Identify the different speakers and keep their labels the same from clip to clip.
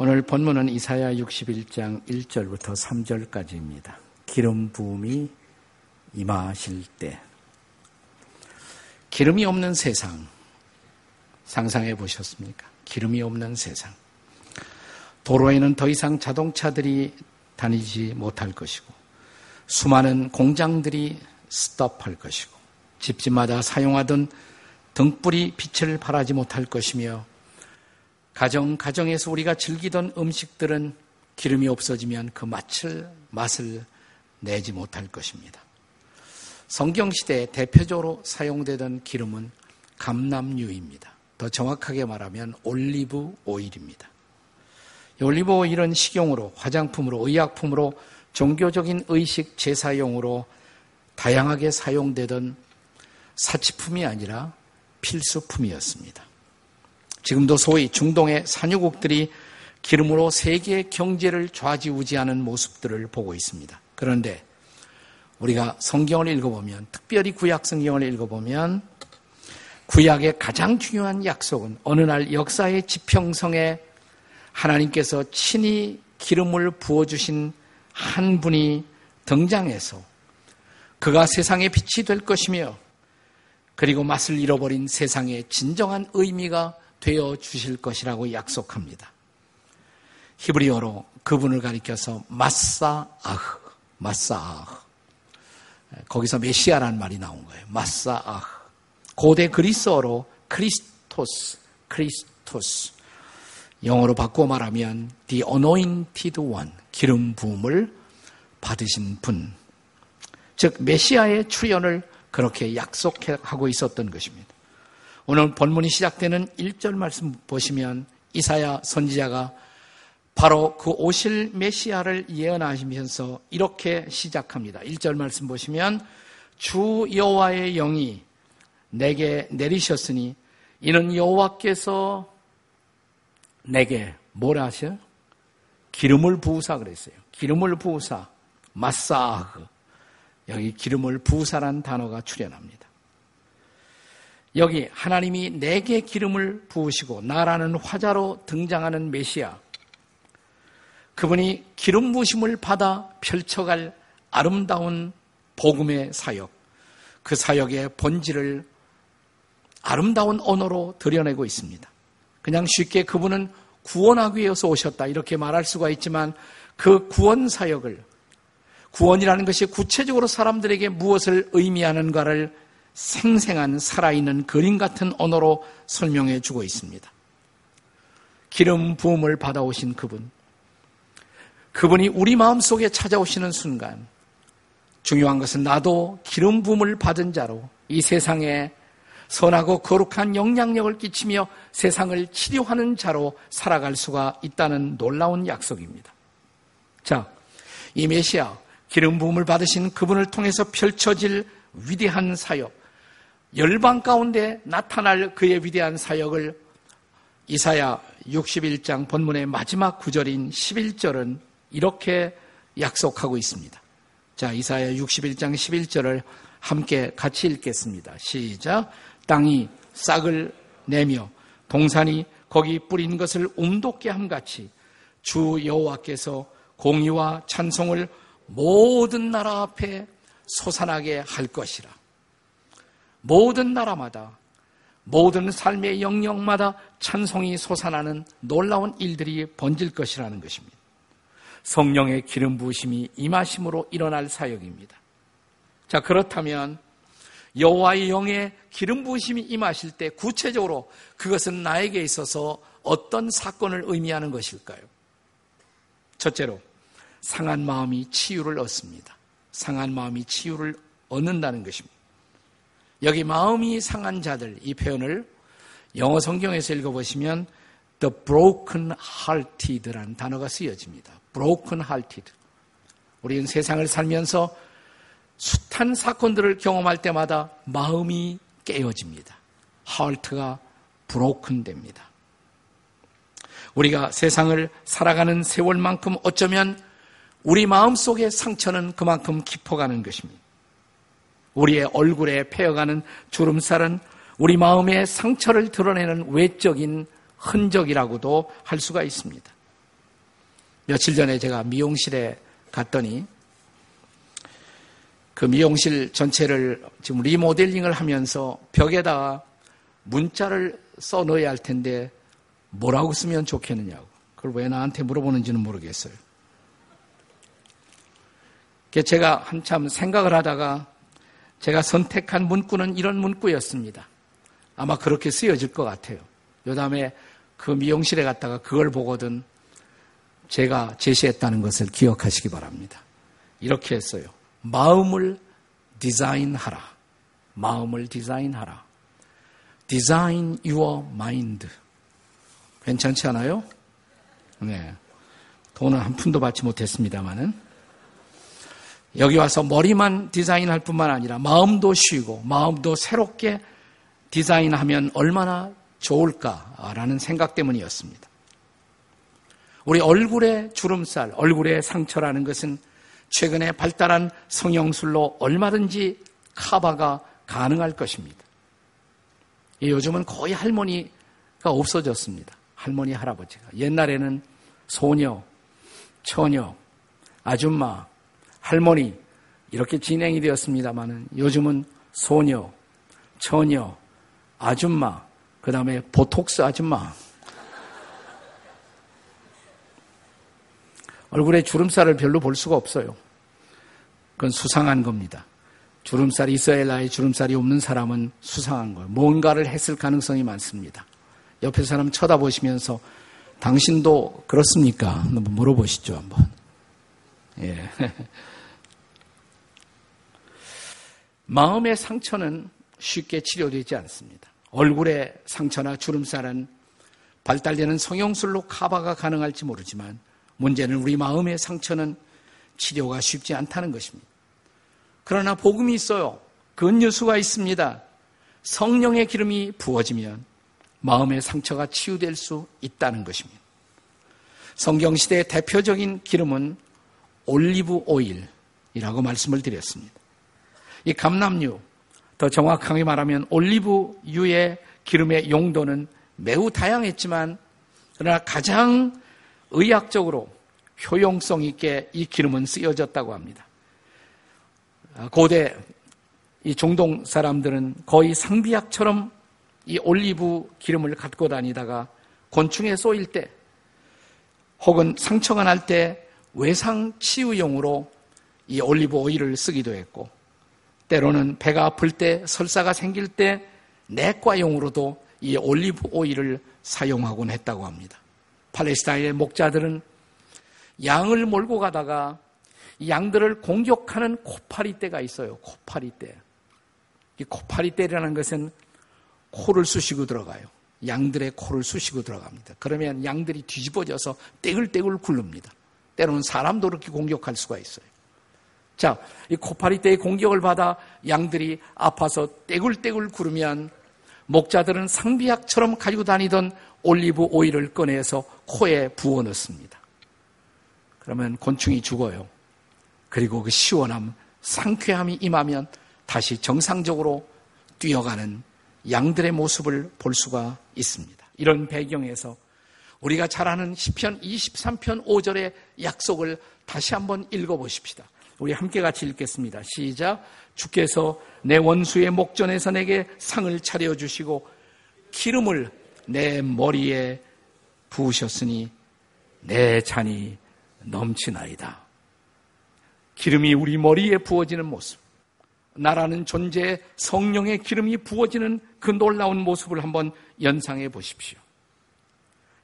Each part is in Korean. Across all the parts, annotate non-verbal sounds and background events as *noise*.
Speaker 1: 오늘 본문은 이사야 61장 1절부터 3절까지입니다. 기름 부음이 임하실 때 기름이 없는 세상 상상해 보셨습니까? 기름이 없는 세상. 도로에는 더 이상 자동차들이 다니지 못할 것이고 수많은 공장들이 스톱할 것이고 집집마다 사용하던 등불이 빛을 발하지 못할 것이며 가정 가정에서 우리가 즐기던 음식들은 기름이 없어지면 그 맛을 맛을 내지 못할 것입니다. 성경 시대에 대표적으로 사용되던 기름은 감남유입니다. 더 정확하게 말하면 올리브 오일입니다. 올리브 오일은 식용으로, 화장품으로, 의약품으로, 종교적인 의식 제사용으로 다양하게 사용되던 사치품이 아니라 필수품이었습니다. 지금도 소위 중동의 산유국들이 기름으로 세계 경제를 좌지우지하는 모습들을 보고 있습니다. 그런데 우리가 성경을 읽어보면, 특별히 구약 성경을 읽어보면, 구약의 가장 중요한 약속은 어느 날 역사의 지평성에 하나님께서 친히 기름을 부어주신 한 분이 등장해서 그가 세상의 빛이 될 것이며 그리고 맛을 잃어버린 세상의 진정한 의미가 되어 주실 것이라고 약속합니다. 히브리어로 그분을 가리켜서 משיח, משיח. 거기서 메시아라는 말이 나온 거예요. משיח. 고대 그리스어로 Χριστός, Χριστός. 영어로 바꿔 말하면 the anointed one, 기름 부음을 받으신 분. 즉 메시아의 출현을 그렇게 약속하고 있었던 것입니다. 오늘 본문이 시작되는 1절 말씀 보시면 이사야 선지자가 바로 그 오실 메시아를 예언하시면서 이렇게 시작합니다. 1절 말씀 보시면 주 여호와의 영이 내게 내리셨으니 이는 여호와께서 내게 뭐라 하셔요? 기름을 부으사 그랬어요. 기름을 부으사 마사흐 여기 기름을 부으사란 단어가 출현합니다. 여기 하나님이 내게 기름을 부으시고 나라는 화자로 등장하는 메시아. 그분이 기름 부심을 받아 펼쳐갈 아름다운 복음의 사역. 그 사역의 본질을 아름다운 언어로 드러내고 있습니다. 그냥 쉽게 그분은 구원하기 위해서 오셨다. 이렇게 말할 수가 있지만 그 구원 사역을 구원이라는 것이 구체적으로 사람들에게 무엇을 의미하는가를 생생한 살아있는 그림 같은 언어로 설명해 주고 있습니다. 기름 부음을 받아오신 그분. 그분이 우리 마음 속에 찾아오시는 순간 중요한 것은 나도 기름 부음을 받은 자로 이 세상에 선하고 거룩한 영향력을 끼치며 세상을 치료하는 자로 살아갈 수가 있다는 놀라운 약속입니다. 자, 이 메시아 기름 부음을 받으신 그분을 통해서 펼쳐질 위대한 사역, 열방 가운데 나타날 그의 위대한 사역을 이사야 61장 본문의 마지막 구절인 11절은 이렇게 약속하고 있습니다. 자, 이사야 61장 11절을 함께 같이 읽겠습니다. 시작. 땅이 싹을 내며 동산이 거기 뿌린 것을 움돋게 함같이 주 여호와께서 공의와 찬송을 모든 나라 앞에 솟아나게 할 것이라. 모든 나라마다 모든 삶의 영역마다 찬송이 솟아나는 놀라운 일들이 번질 것이라는 것입니다. 성령의 기름 부으심이 임하심으로 일어날 사역입니다. 자, 그렇다면 여호와의 영의 기름 부으심이 임하실 때 구체적으로 그것은 나에게 있어서 어떤 사건을 의미하는 것일까요? 첫째로 상한 마음이 치유를 얻습니다. 상한 마음이 치유를 얻는다는 것입니다. 여기 마음이 상한 자들 이 표현을 영어 성경에서 읽어보시면 the broken hearted라는 단어가 쓰여집니다. broken hearted. 우리는 세상을 살면서 숱한 사건들을 경험할 때마다 마음이 깨어집니다. 하트가 브로큰 됩니다. 우리가 세상을 살아가는 세월만큼 어쩌면 우리 마음 속의 상처는 그만큼 깊어가는 것입니다. 우리의 얼굴에 패어가는 주름살은 우리 마음의 상처를 드러내는 외적인 흔적이라고도 할 수가 있습니다. 며칠 전에 제가 미용실에 갔더니 그 미용실 전체를 지금 리모델링을 하면서 벽에다가 문자를 써 넣어야 할 텐데 뭐라고 쓰면 좋겠느냐고. 그걸 왜 나한테 물어보는지는 모르겠어요. 제가 한참 생각을 하다가 제가 선택한 문구는 이런 문구였습니다. 아마 그렇게 쓰여질 것 같아요. 요 다음에 그 미용실에 갔다가 그걸 보거든 제가 제시했다는 것을 기억하시기 바랍니다. 이렇게 했어요. 마음을 디자인하라. 마음을 디자인하라. Design your mind. 괜찮지 않아요? 네. 돈은 한 푼도 받지 못했습니다만은. 여기 와서 머리만 디자인할 뿐만 아니라 마음도 쉬고 마음도 새롭게 디자인하면 얼마나 좋을까라는 생각 때문이었습니다. 우리 얼굴의 주름살, 얼굴의 상처라는 것은 최근에 발달한 성형술로 얼마든지 카바가 가능할 것입니다. 요즘은 거의 할머니가 없어졌습니다. 할머니, 할아버지가. 옛날에는 소녀, 처녀, 아줌마, 할머니, 이렇게 진행이 되었습니다만은 요즘은 소녀, 처녀, 아줌마, 그 다음에 보톡스 아줌마. 얼굴에 주름살을 별로 볼 수가 없어요. 그건 수상한 겁니다. 주름살이 있어야 나의 주름살이 없는 사람은 수상한 거예요. 뭔가를 했을 가능성이 많습니다. 옆에 사람 쳐다보시면서 당신도 그렇습니까? 한번 물어보시죠, 한번. 예. *laughs* 마음의 상처는 쉽게 치료되지 않습니다. 얼굴의 상처나 주름살은 발달되는 성형술로 카바가 가능할지 모르지만 문제는 우리 마음의 상처는 치료가 쉽지 않다는 것입니다. 그러나 복음이 있어요. 근유수가 있습니다. 성령의 기름이 부어지면 마음의 상처가 치유될 수 있다는 것입니다. 성경시대의 대표적인 기름은 올리브 오일이라고 말씀을 드렸습니다. 이 감남유, 더 정확하게 말하면 올리브유의 기름의 용도는 매우 다양했지만 그러나 가장 의학적으로 효용성 있게 이 기름은 쓰여졌다고 합니다. 아, 고대 이 중동 사람들은 거의 상비약처럼 이 올리브 기름을 갖고 다니다가 곤충에 쏘일 때 혹은 상처가 날 때 외상 치유용으로 이 올리브 오일을 쓰기도 했고 때로는 배가 아플 때 설사가 생길 때 내과용으로도 이 올리브 오일을 사용하곤 했다고 합니다. 팔레스타인의 목자들은 양을 몰고 가다가 양들을 공격하는 코파리 떼가 있어요. 코파리 떼. 이 코파리 떼라는 것은 코를 쑤시고 들어가요. 양들의 코를 쑤시고 들어갑니다. 그러면 양들이 뒤집어져서 떼글떼글 굴릅니다. 때로는 사람도 그렇게 공격할 수가 있어요. 자, 이 코파리 떼의 공격을 받아 양들이 아파서 떼굴떼굴 구르면 목자들은 상비약처럼 가지고 다니던 올리브 오일을 꺼내서 코에 부어 넣습니다. 그러면 곤충이 죽어요. 그리고 그 시원함, 상쾌함이 임하면 다시 정상적으로 뛰어가는 양들의 모습을 볼 수가 있습니다. 이런 배경에서 우리가 잘 아는 시편 23편 5절의 약속을 다시 한번 읽어 보십시다. 우리 함께 같이 읽겠습니다. 시작. 주께서 내 원수의 목전에서 내게 상을 차려주시고 기름을 내 머리에 부으셨으니 내 잔이 넘치나이다. 기름이 우리 머리에 부어지는 모습. 나라는 존재의 성령의 기름이 부어지는 그 놀라운 모습을 한번 연상해 보십시오.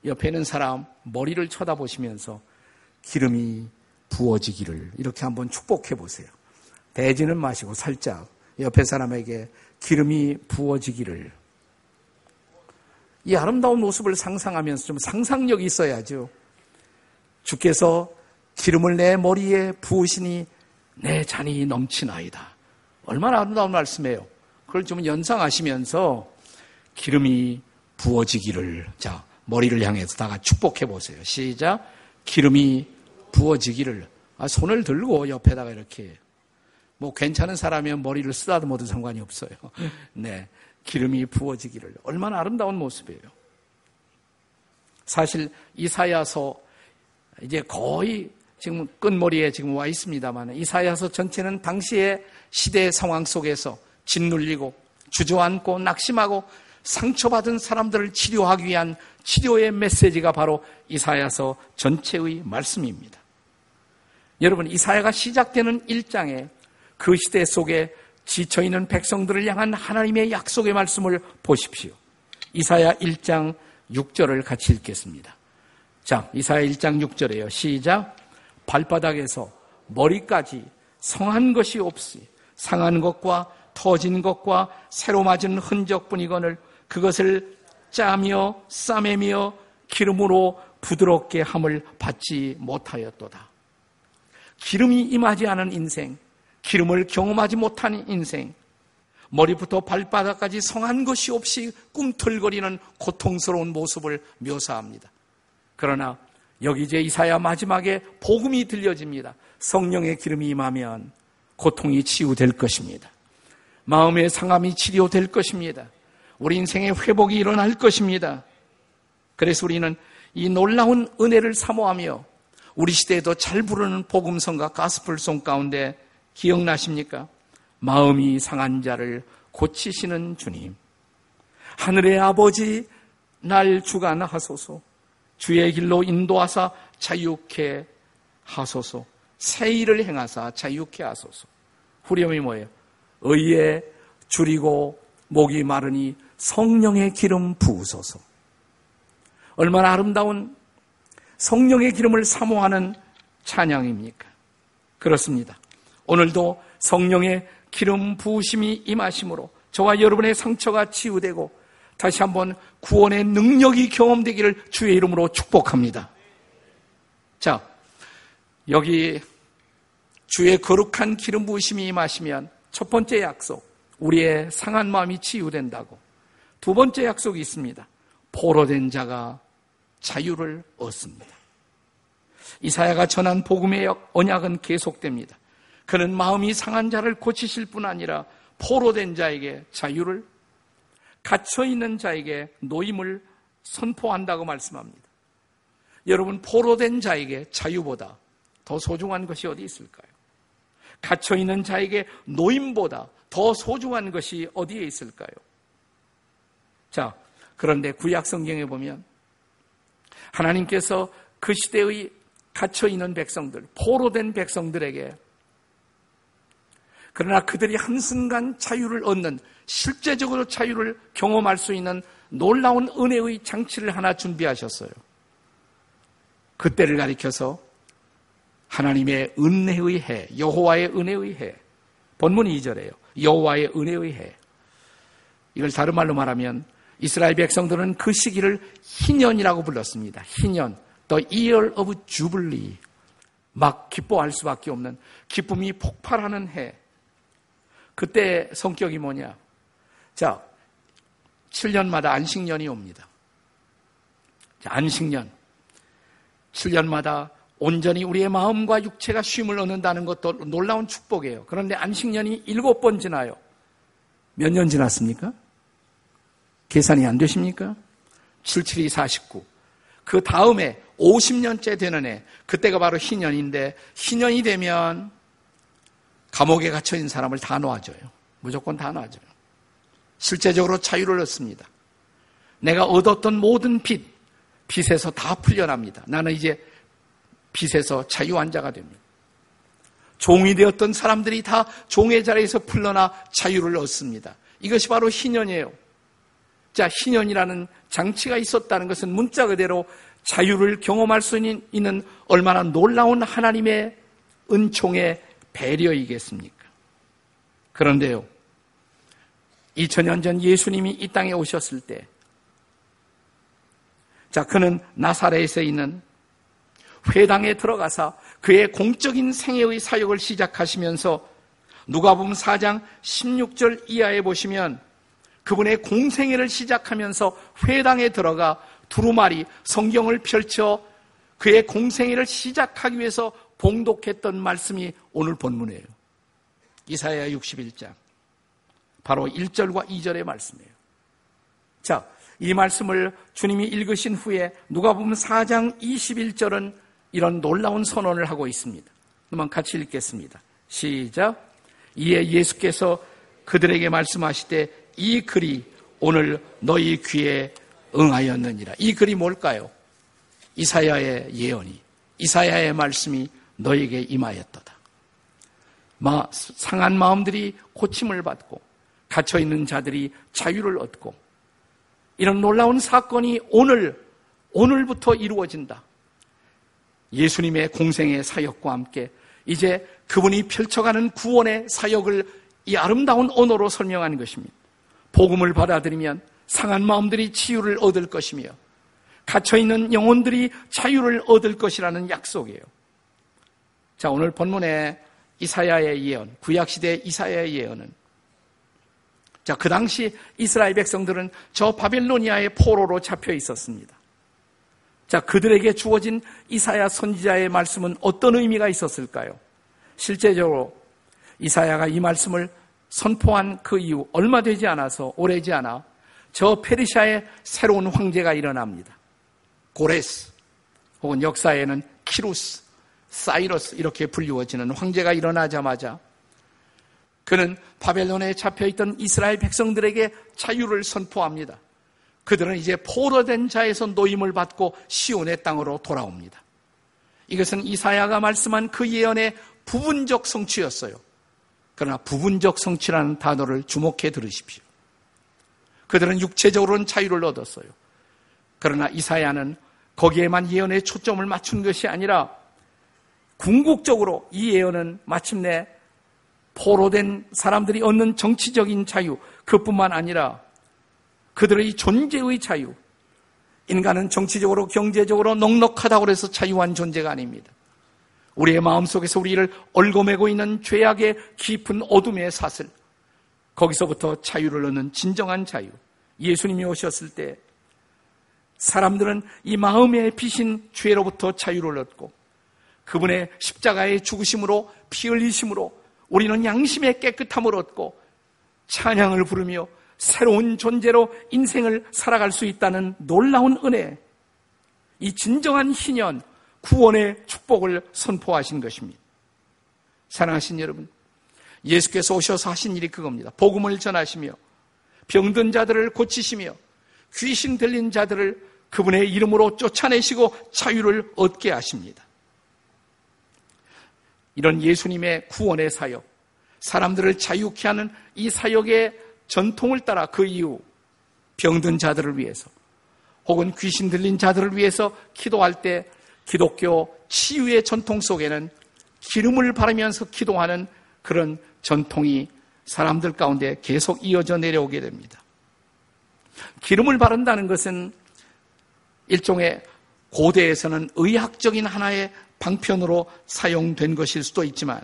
Speaker 1: 옆에 있는 사람 머리를 쳐다보시면서 기름이 부어지기를 이렇게 한번 축복해 보세요. 대지는 마시고 살짝 옆에 사람에게 기름이 부어지기를 이 아름다운 모습을 상상하면서 좀 상상력이 있어야죠. 주께서 기름을 내 머리에 부으시니 내 잔이 넘치나이다. 얼마나 아름다운 말씀이에요. 그걸 좀 연상하시면서 기름이 부어지기를 자 머리를 향해서 다가 축복해 보세요. 시작. 기름이 부어지기를 아, 손을 들고 옆에다가 이렇게 뭐 괜찮은 사람이면 머리를 쓰다듬어도 상관이 없어요. *laughs* 네. 기름이 부어지기를 얼마나 아름다운 모습이에요. 사실 이사야서 이제 거의 지금 끝머리에 지금 와 있습니다만 이사야서 전체는 당시의 시대 상황 속에서 짓눌리고 주저앉고 낙심하고 상처받은 사람들을 치료하기 위한 치료의 메시지가 바로 이사야서 전체의 말씀입니다. 여러분 이사야가 시작되는 일장에 그 시대 속에 지쳐 있는 백성들을 향한 하나님의 약속의 말씀을 보십시오. 이사야 1장 6절을 같이 읽겠습니다. 자, 이사야 1장 6절에요. 시작. 발바닥에서 머리까지 성한 것이 없이 상한 것과 터진 것과 새로 맞은 흔적뿐이거늘 그것을 짜며 싸매며 기름으로 부드럽게 함을 받지 못하였도다. 기름이 임하지 않은 인생, 기름을 경험하지 못한 인생, 머리부터 발바닥까지 성한 것이 없이 꿈틀거리는 고통스러운 모습을 묘사합니다. 그러나 여기 이제 이사야 마지막에 복음이 들려집니다. 성령의 기름이 임하면 고통이 치유될 것입니다. 마음의 상함이 치료될 것입니다. 우리 인생의 회복이 일어날 것입니다. 그래서 우리는 이 놀라운 은혜를 사모하며 우리 시대에도 잘 부르는 복음성과 가스플송 가운데 기억나십니까? 마음이 상한 자를 고치시는 주님. 하늘의 아버지 날 주관하소서. 주의 길로 인도하사 자유케 하소서. 새 일을 행하사 자유케 하소서. 후렴이 뭐예요? 의에 줄이고 목이 마르니 성령의 기름 부으소서. 얼마나 아름다운 성령의 기름을 사모하는 찬양입니까? 그렇습니다. 오늘도 성령의 기름 부으심이 임하심으로 저와 여러분의 상처가 치유되고 다시 한번 구원의 능력이 경험되기를 주의 이름으로 축복합니다. 자, 여기 주의 거룩한 기름 부으심이 임하시면 첫 번째 약속, 우리의 상한 마음이 치유된다고. 두 번째 약속이 있습니다. 포로된 자가 자유를 얻습니다. 이사야가 전한 복음의 언약은 계속됩니다. 그는 마음이 상한 자를 고치실 뿐 아니라 포로된 자에게 자유를 갇혀 있는 자에게 노임을 선포한다고 말씀합니다. 여러분 포로된 자에게 자유보다 더 소중한 것이 어디 있을까요? 갇혀 있는 자에게 노임보다 더 소중한 것이 어디에 있을까요? 자, 그런데 구약 성경에 보면 하나님께서 그 시대의 갇혀 있는 백성들, 포로된 백성들에게 그러나 그들이 한순간 자유를 얻는 실제적으로 자유를 경험할 수 있는 놀라운 은혜의 장치를 하나 준비하셨어요. 그때를 가리켜서 하나님의 은혜의 해, 여호와의 은혜의 해. 본문 2절에요. 여호와의 은혜의 해. 이걸 다른 말로 말하면 이스라엘 백성들은 그 시기를 희년이라고 불렀습니다. 희년. The year of jubilee. 막 기뻐할 수밖에 없는 기쁨이 폭발하는 해. 그때 성격이 뭐냐? 자, 7년마다 안식년이 옵니다. 자, 안식년. 7년마다 온전히 우리의 마음과 육체가 쉼을 얻는다는 것도 놀라운 축복이에요. 그런데 안식년이 일곱 번 지나요. 몇 년 지났습니까? 계산이 안 되십니까? 7, 7, 2, 49. 그 다음에 50년째 되는 해, 그때가 바로 희년인데, 희년이 되면 감옥에 갇혀있는 사람을 다 놓아줘요. 무조건 다 놔줘요. 실제적으로 자유를 얻습니다. 내가 얻었던 모든 빚, 빚에서 다 풀려납니다. 나는 이제 빚에서 자유한 자가 됩니다. 종이 되었던 사람들이 다 종의 자리에서 풀려나 자유를 얻습니다. 이것이 바로 희년이에요. 자, 희년이라는 장치가 있었다는 것은 문자 그대로 자유를 경험할 수 있는 얼마나 놀라운 하나님의 은총의 배려이겠습니까? 그런데요, 2000년 전 예수님이 이 땅에 오셨을 때, 자, 그는 나사렛에 있는 회당에 들어가서 그의 공적인 생애의 사역을 시작하시면서 누가 보면 4장 16절 이하에 보시면 그분의 공생애를 시작하면서 회당에 들어가 두루마리 성경을 펼쳐 그의 공생애를 시작하기 위해서 봉독했던 말씀이 오늘 본문이에요. 이사야 61장. 바로 1절과 2절의 말씀이에요. 자, 이 말씀을 주님이 읽으신 후에 누가 보면 4장 21절은 이런 놀라운 선언을 하고 있습니다. 한번 같이 읽겠습니다. 시작. 이에 예수께서 그들에게 말씀하시되 이 글이 오늘 너희 귀에 응하였느니라. 이 글이 뭘까요? 이사야의 예언이, 이사야의 말씀이 너에게 임하였도다. 마, 상한 마음들이 고침을 받고 갇혀 있는 자들이 자유를 얻고 이런 놀라운 사건이 오늘, 오늘부터 이루어진다. 예수님의 공생의 사역과 함께 이제 그분이 펼쳐가는 구원의 사역을 이 아름다운 언어로 설명하는 것입니다. 복음을 받아들이면 상한 마음들이 치유를 얻을 것이며 갇혀있는 영혼들이 자유를 얻을 것이라는 약속이에요. 자, 오늘 본문에 이사야의 예언, 구약시대 이사야의 예언은 자, 그 당시 이스라엘 백성들은 저 바빌로니아의 포로로 잡혀 있었습니다. 자, 그들에게 주어진 이사야 선지자의 말씀은 어떤 의미가 있었을까요? 실제적으로 이사야가 이 말씀을 선포한 그 이후 얼마 되지 않아서 오래지 않아 저 페르시아의 새로운 황제가 일어납니다. 고레스 혹은 역사에는 키루스, 사이러스 이렇게 불리워지는 황제가 일어나자마자 그는 바벨론에 잡혀있던 이스라엘 백성들에게 자유를 선포합니다. 그들은 이제 포로된 자에서 노임을 받고 시온의 땅으로 돌아옵니다. 이것은 이사야가 말씀한 그 예언의 부분적 성취였어요. 그러나 부분적 성취라는 단어를 주목해 들으십시오. 그들은 육체적으로는 자유를 얻었어요. 그러나 이사야는 거기에만 예언의 초점을 맞춘 것이 아니라 궁극적으로 이 예언은 마침내 포로된 사람들이 얻는 정치적인 자유, 그뿐만 아니라 그들의 존재의 자유. 인간은 정치적으로, 경제적으로 넉넉하다고 해서 자유한 존재가 아닙니다. 우리의 마음속에서 우리를 얽어매고 있는 죄악의 깊은 어둠의 사슬. 거기서부터 자유를 얻는 진정한 자유. 예수님이 오셨을 때 사람들은 이 마음의 비신 죄로부터 자유를 얻고 그분의 십자가의 죽으심으로 피 흘리심으로 우리는 양심의 깨끗함을 얻고 찬양을 부르며 새로운 존재로 인생을 살아갈 수 있다는 놀라운 은혜, 이 진정한 희년, 구원의 축복을 선포하신 것입니다. 사랑하신 여러분, 예수께서 오셔서 하신 일이 그겁니다. 복음을 전하시며 병든 자들을 고치시며 귀신 들린 자들을 그분의 이름으로 쫓아내시고 자유를 얻게 하십니다. 이런 예수님의 구원의 사역, 사람들을 자유케 하는 이 사역의 전통을 따라 그 이후 병든 자들을 위해서 혹은 귀신 들린 자들을 위해서 기도할 때 기독교 치유의 전통 속에는 기름을 바르면서 기도하는 그런 전통이 사람들 가운데 계속 이어져 내려오게 됩니다. 기름을 바른다는 것은 일종의 고대에서는 의학적인 하나의 방편으로 사용된 것일 수도 있지만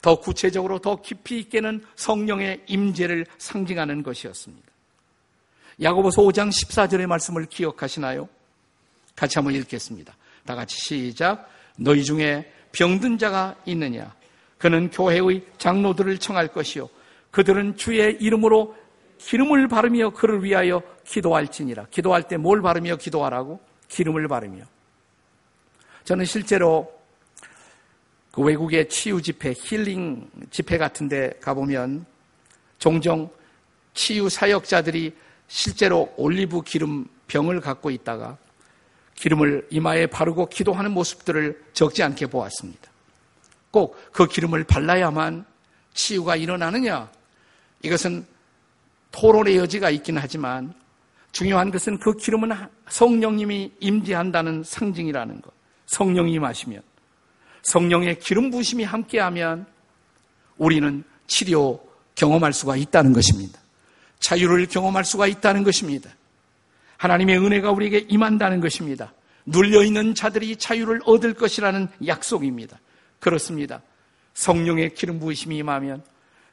Speaker 1: 더 구체적으로 더 깊이 있게는 성령의 임재를 상징하는 것이었습니다. 야고보서 5장 14절의 말씀을 기억하시나요? 같이 한번 읽겠습니다. 다 같이 시작. 너희 중에 병든 자가 있느냐? 그는 교회의 장로들을 청할 것이요. 그들은 주의 이름으로 기름을 바르며 그를 위하여 기도할지니라. 기도할 때 뭘 바르며 기도하라고? 기름을 바르며. 저는 실제로 그 외국의 치유 집회, 힐링 집회 같은 데 가보면 종종 치유 사역자들이 실제로 올리브 기름 병을 갖고 있다가 기름을 이마에 바르고 기도하는 모습들을 적지 않게 보았습니다. 꼭 그 기름을 발라야만 치유가 일어나느냐? 이것은 토론의 여지가 있긴 하지만 중요한 것은 그 기름은 성령님이 임재한다는 상징이라는 것. 성령이 마시면 성령의 기름 부심이 함께하면 우리는 치료 경험할 수가 있다는 것입니다. 자유를 경험할 수가 있다는 것입니다. 하나님의 은혜가 우리에게 임한다는 것입니다. 눌려있는 자들이 자유를 얻을 것이라는 약속입니다. 그렇습니다. 성령의 기름 부으심이 임하면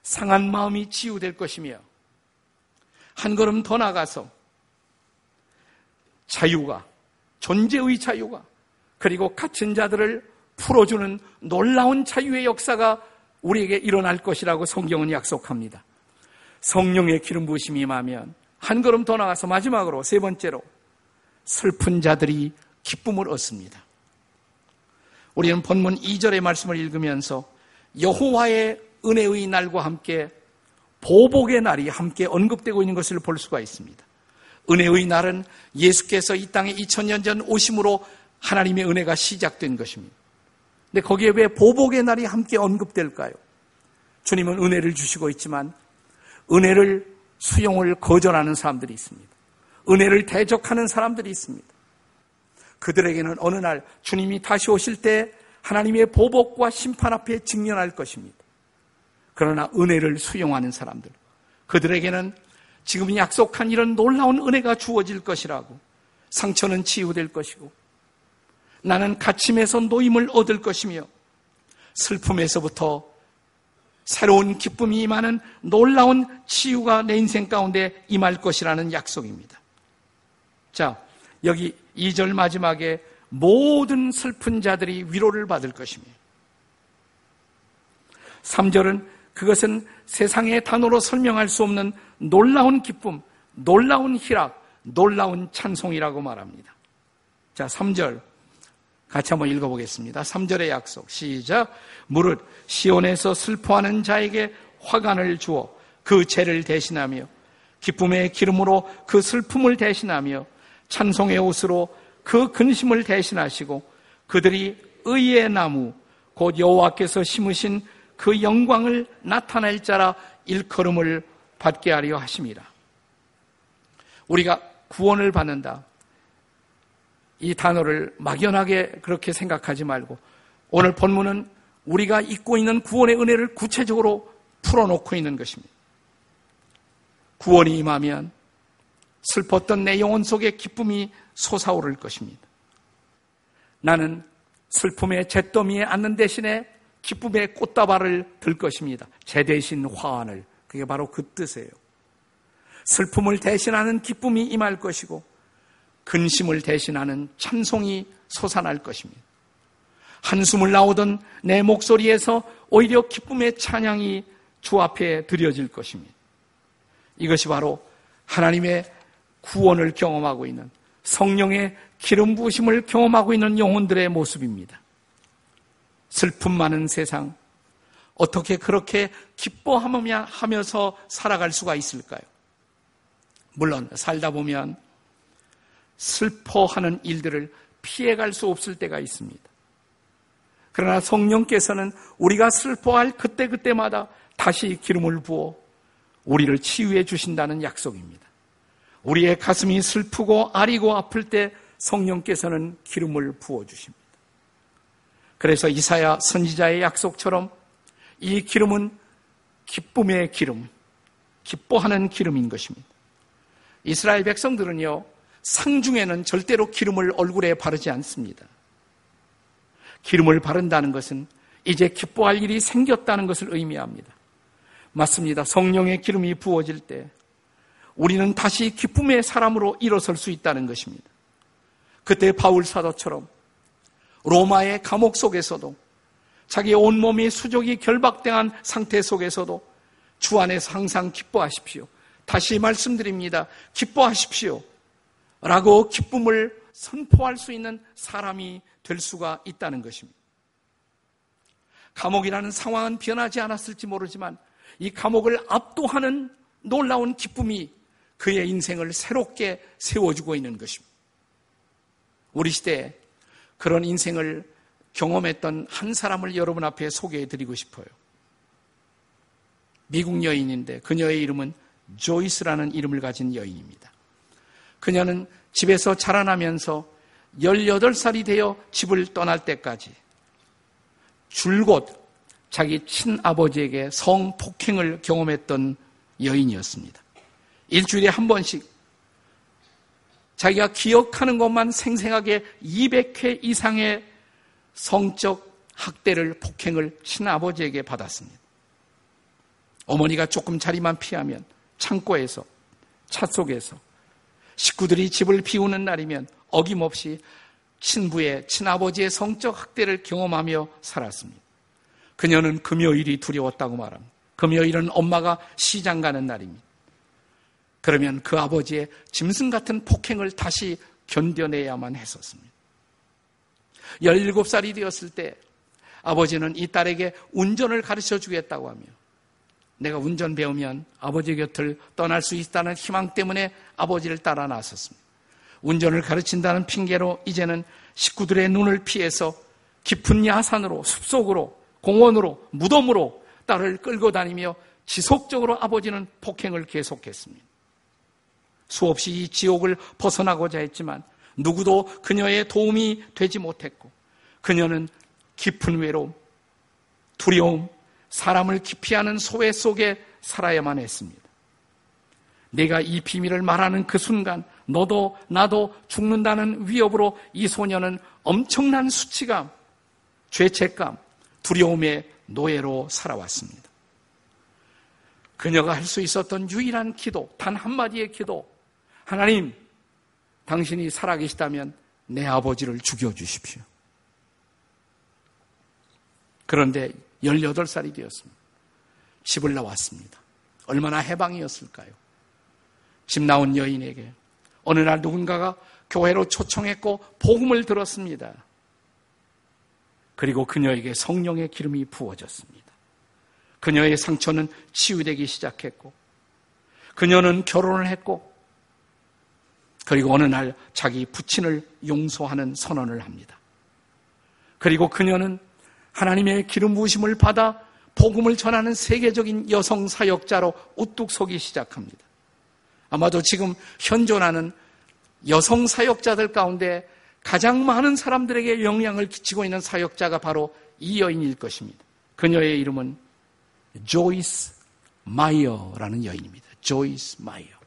Speaker 1: 상한 마음이 치유될 것이며 한 걸음 더 나가서 자유가 존재의 자유가 그리고 갇힌 자들을 풀어주는 놀라운 자유의 역사가 우리에게 일어날 것이라고 성경은 약속합니다. 성령의 기름 부으심이 임하면 한 걸음 더 나가서 마지막으로 세 번째로 슬픈 자들이 기쁨을 얻습니다. 우리는 본문 2절의 말씀을 읽으면서 여호와의 은혜의 날과 함께 보복의 날이 함께 언급되고 있는 것을 볼 수가 있습니다. 은혜의 날은 예수께서 이 땅에 2000년 전 오심으로 하나님의 은혜가 시작된 것입니다. 근데 거기에 왜 보복의 날이 함께 언급될까요? 주님은 은혜를 주시고 있지만 은혜를 수용을 거절하는 사람들이 있습니다. 은혜를 대적하는 사람들이 있습니다. 그들에게는 어느 날 주님이 다시 오실 때 하나님의 보복과 심판 앞에 직면할 것입니다. 그러나 은혜를 수용하는 사람들, 그들에게는 지금 약속한 이런 놀라운 은혜가 주어질 것이라고 상처는 치유될 것이고 나는 갇힘에서 노임을 얻을 것이며 슬픔에서부터 새로운 기쁨이 임하는 놀라운 치유가 내 인생 가운데 임할 것이라는 약속입니다. 자, 여기 2절 마지막에 모든 슬픈 자들이 위로를 받을 것입니다. 3절은 그것은 세상의 단어로 설명할 수 없는 놀라운 기쁨, 놀라운 희락, 놀라운 찬송이라고 말합니다. 자, 3절. 같이 한번 읽어보겠습니다. 3절의 약속. 시작. 무릇 시온에서 슬퍼하는 자에게 화관을 주어 그 죄를 대신하며 기쁨의 기름으로 그 슬픔을 대신하며 찬송의 옷으로 그 근심을 대신하시고 그들이 의의 나무 곧 여호와께서 심으신 그 영광을 나타낼 자라 일컬음을 받게 하려 하심이라. 우리가 구원을 받는다. 이 단어를 막연하게 그렇게 생각하지 말고 오늘 본문은 우리가 잊고 있는 구원의 은혜를 구체적으로 풀어놓고 있는 것입니다. 구원이 임하면 슬펐던 내 영혼 속에 기쁨이 솟아오를 것입니다. 나는 슬픔의 잿더미에 앉는 대신에 기쁨의 꽃다발을 들 것입니다. 제 대신 화환을. 그게 바로 그 뜻이에요. 슬픔을 대신하는 기쁨이 임할 것이고 근심을 대신하는 찬송이 솟아날 것입니다. 한숨을 나오던 내 목소리에서 오히려 기쁨의 찬양이 주 앞에 드려질 것입니다. 이것이 바로 하나님의 구원을 경험하고 있는 성령의 기름 부으심을 경험하고 있는 영혼들의 모습입니다. 슬픔 많은 세상 어떻게 그렇게 기뻐하면서 살아갈 수가 있을까요? 물론 살다 보면 슬퍼하는 일들을 피해갈 수 없을 때가 있습니다. 그러나 성령께서는 우리가 슬퍼할 그때그때마다 다시 기름을 부어 우리를 치유해 주신다는 약속입니다. 우리의 가슴이 슬프고 아리고 아플 때 성령께서는 기름을 부어 주십니다. 그래서 이사야 선지자의 약속처럼 이 기름은 기쁨의 기름, 기뻐하는 기름인 것입니다. 이스라엘 백성들은요, 상중에는 절대로 기름을 얼굴에 바르지 않습니다. 기름을 바른다는 것은 이제 기뻐할 일이 생겼다는 것을 의미합니다. 맞습니다. 성령의 기름이 부어질 때 우리는 다시 기쁨의 사람으로 일어설 수 있다는 것입니다. 그때 바울 사도처럼 로마의 감옥 속에서도 자기 온몸이 수족이 결박당한 상태 속에서도 주 안에서 항상 기뻐하십시오. 다시 말씀드립니다. 기뻐하십시오. 라고 기쁨을 선포할 수 있는 사람이 될 수가 있다는 것입니다. 감옥이라는 상황은 변하지 않았을지 모르지만 이 감옥을 압도하는 놀라운 기쁨이 그의 인생을 새롭게 세워주고 있는 것입니다. 우리 시대에 그런 인생을 경험했던 한 사람을 여러분 앞에 소개해 드리고 싶어요. 미국 여인인데 그녀의 이름은 조이스라는 이름을 가진 여인입니다. 그녀는 집에서 자라나면서 18살이 되어 집을 떠날 때까지 줄곧 자기 친아버지에게 성폭행을 경험했던 여인이었습니다. 일주일에 한 번씩 자기가 기억하는 것만 생생하게 200회 이상의 성적 학대를, 폭행을 친아버지에게 받았습니다. 어머니가 조금 자리만 피하면 창고에서, 차 속에서, 식구들이 집을 비우는 날이면 어김없이 친부의, 친아버지의 성적 학대를 경험하며 살았습니다. 그녀는 금요일이 두려웠다고 말합니다. 금요일은 엄마가 시장 가는 날입니다. 그러면 그 아버지의 짐승 같은 폭행을 다시 견뎌내야만 했었습니다. 17살이 되었을 때 아버지는 이 딸에게 운전을 가르쳐 주겠다고 하며 내가 운전 배우면 아버지 곁을 떠날 수 있다는 희망 때문에 아버지를 따라 나섰습니다. 운전을 가르친다는 핑계로 이제는 식구들의 눈을 피해서 깊은 야산으로 숲속으로 공원으로 무덤으로 딸을 끌고 다니며 지속적으로 아버지는 폭행을 계속했습니다. 수없이 이 지옥을 벗어나고자 했지만 누구도 그녀의 도움이 되지 못했고 그녀는 깊은 외로움, 두려움, 사람을 기피하는 소외 속에 살아야만 했습니다. 내가 이 비밀을 말하는 그 순간 너도 나도 죽는다는 위협으로 이 소녀는 엄청난 수치감, 죄책감, 두려움의 노예로 살아왔습니다. 그녀가 할 수 있었던 유일한 기도, 단 한마디의 기도. 하나님, 당신이 살아계시다면 내 아버지를 죽여주십시오. 그런데 18살이 되었습니다. 집을 나왔습니다. 얼마나 해방이었을까요? 집 나온 여인에게 어느 날 누군가가 교회로 초청했고 복음을 들었습니다. 그리고 그녀에게 성령의 기름이 부어졌습니다. 그녀의 상처는 치유되기 시작했고, 그녀는 결혼을 했고, 그리고 어느 날 자기 부친을 용서하는 선언을 합니다. 그리고 그녀는 하나님의 기름 부으심을 받아 복음을 전하는 세계적인 여성 사역자로 우뚝 서기 시작합니다. 아마도 지금 현존하는 여성 사역자들 가운데 가장 많은 사람들에게 영향을 끼치고 있는 사역자가 바로 이 여인일 것입니다. 그녀의 이름은 조이스 마이어라는 여인입니다. 조이스 마이어.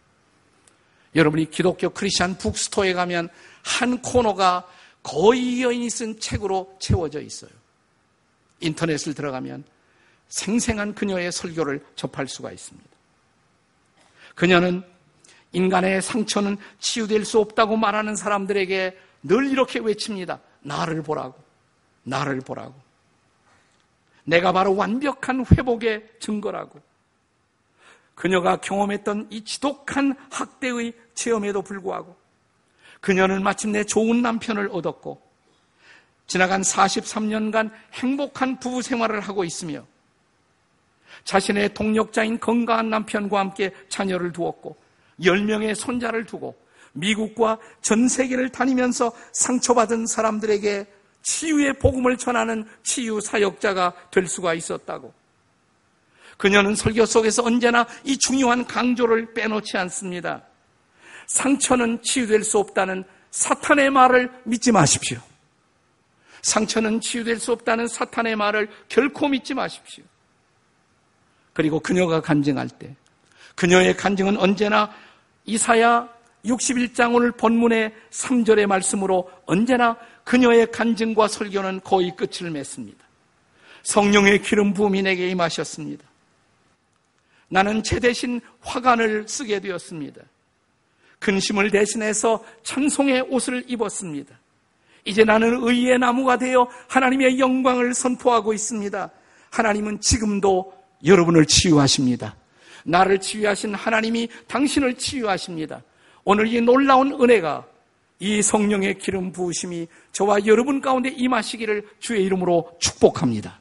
Speaker 1: 여러분이 기독교 Christian bookstore에 가면 한 코너가 거의 이 여인이 쓴 책으로 채워져 있어요. 인터넷을 들어가면 생생한 그녀의 설교를 접할 수가 있습니다. 그녀는 인간의 상처는 치유될 수 없다고 말하는 사람들에게 늘 이렇게 외칩니다. 나를 보라고. 나를 보라고. 내가 바로 완벽한 회복의 증거라고. 그녀가 경험했던 이 지독한 학대의 체험에도 불구하고 그녀는 마침내 좋은 남편을 얻었고 지나간 43년간 행복한 부부 생활을 하고 있으며 자신의 동력자인 건강한 남편과 함께 자녀를 두었고 10명의 손자를 두고 미국과 전 세계를 다니면서 상처받은 사람들에게 치유의 복음을 전하는 치유 사역자가 될 수가 있었다고. 그녀는 설교 속에서 언제나 이 중요한 강조를 빼놓지 않습니다. 상처는 치유될 수 없다는 사탄의 말을 믿지 마십시오. 상처는 치유될 수 없다는 사탄의 말을 결코 믿지 마십시오. 그리고 그녀가 간증할 때, 그녀의 간증은 언제나 이사야 61장 오늘 본문의 3절의 말씀으로 언제나 그녀의 간증과 설교는 거의 끝을 맺습니다. 성령의 기름 부음이 내게 임하셨습니다. 나는 제 대신 화관을 쓰게 되었습니다. 근심을 대신해서 찬송의 옷을 입었습니다. 이제 나는 의의 나무가 되어 하나님의 영광을 선포하고 있습니다. 하나님은 지금도 여러분을 치유하십니다. 나를 치유하신 하나님이 당신을 치유하십니다. 오늘 이 놀라운 은혜가 이 성령의 기름 부으심이 저와 여러분 가운데 임하시기를 주의 이름으로 축복합니다.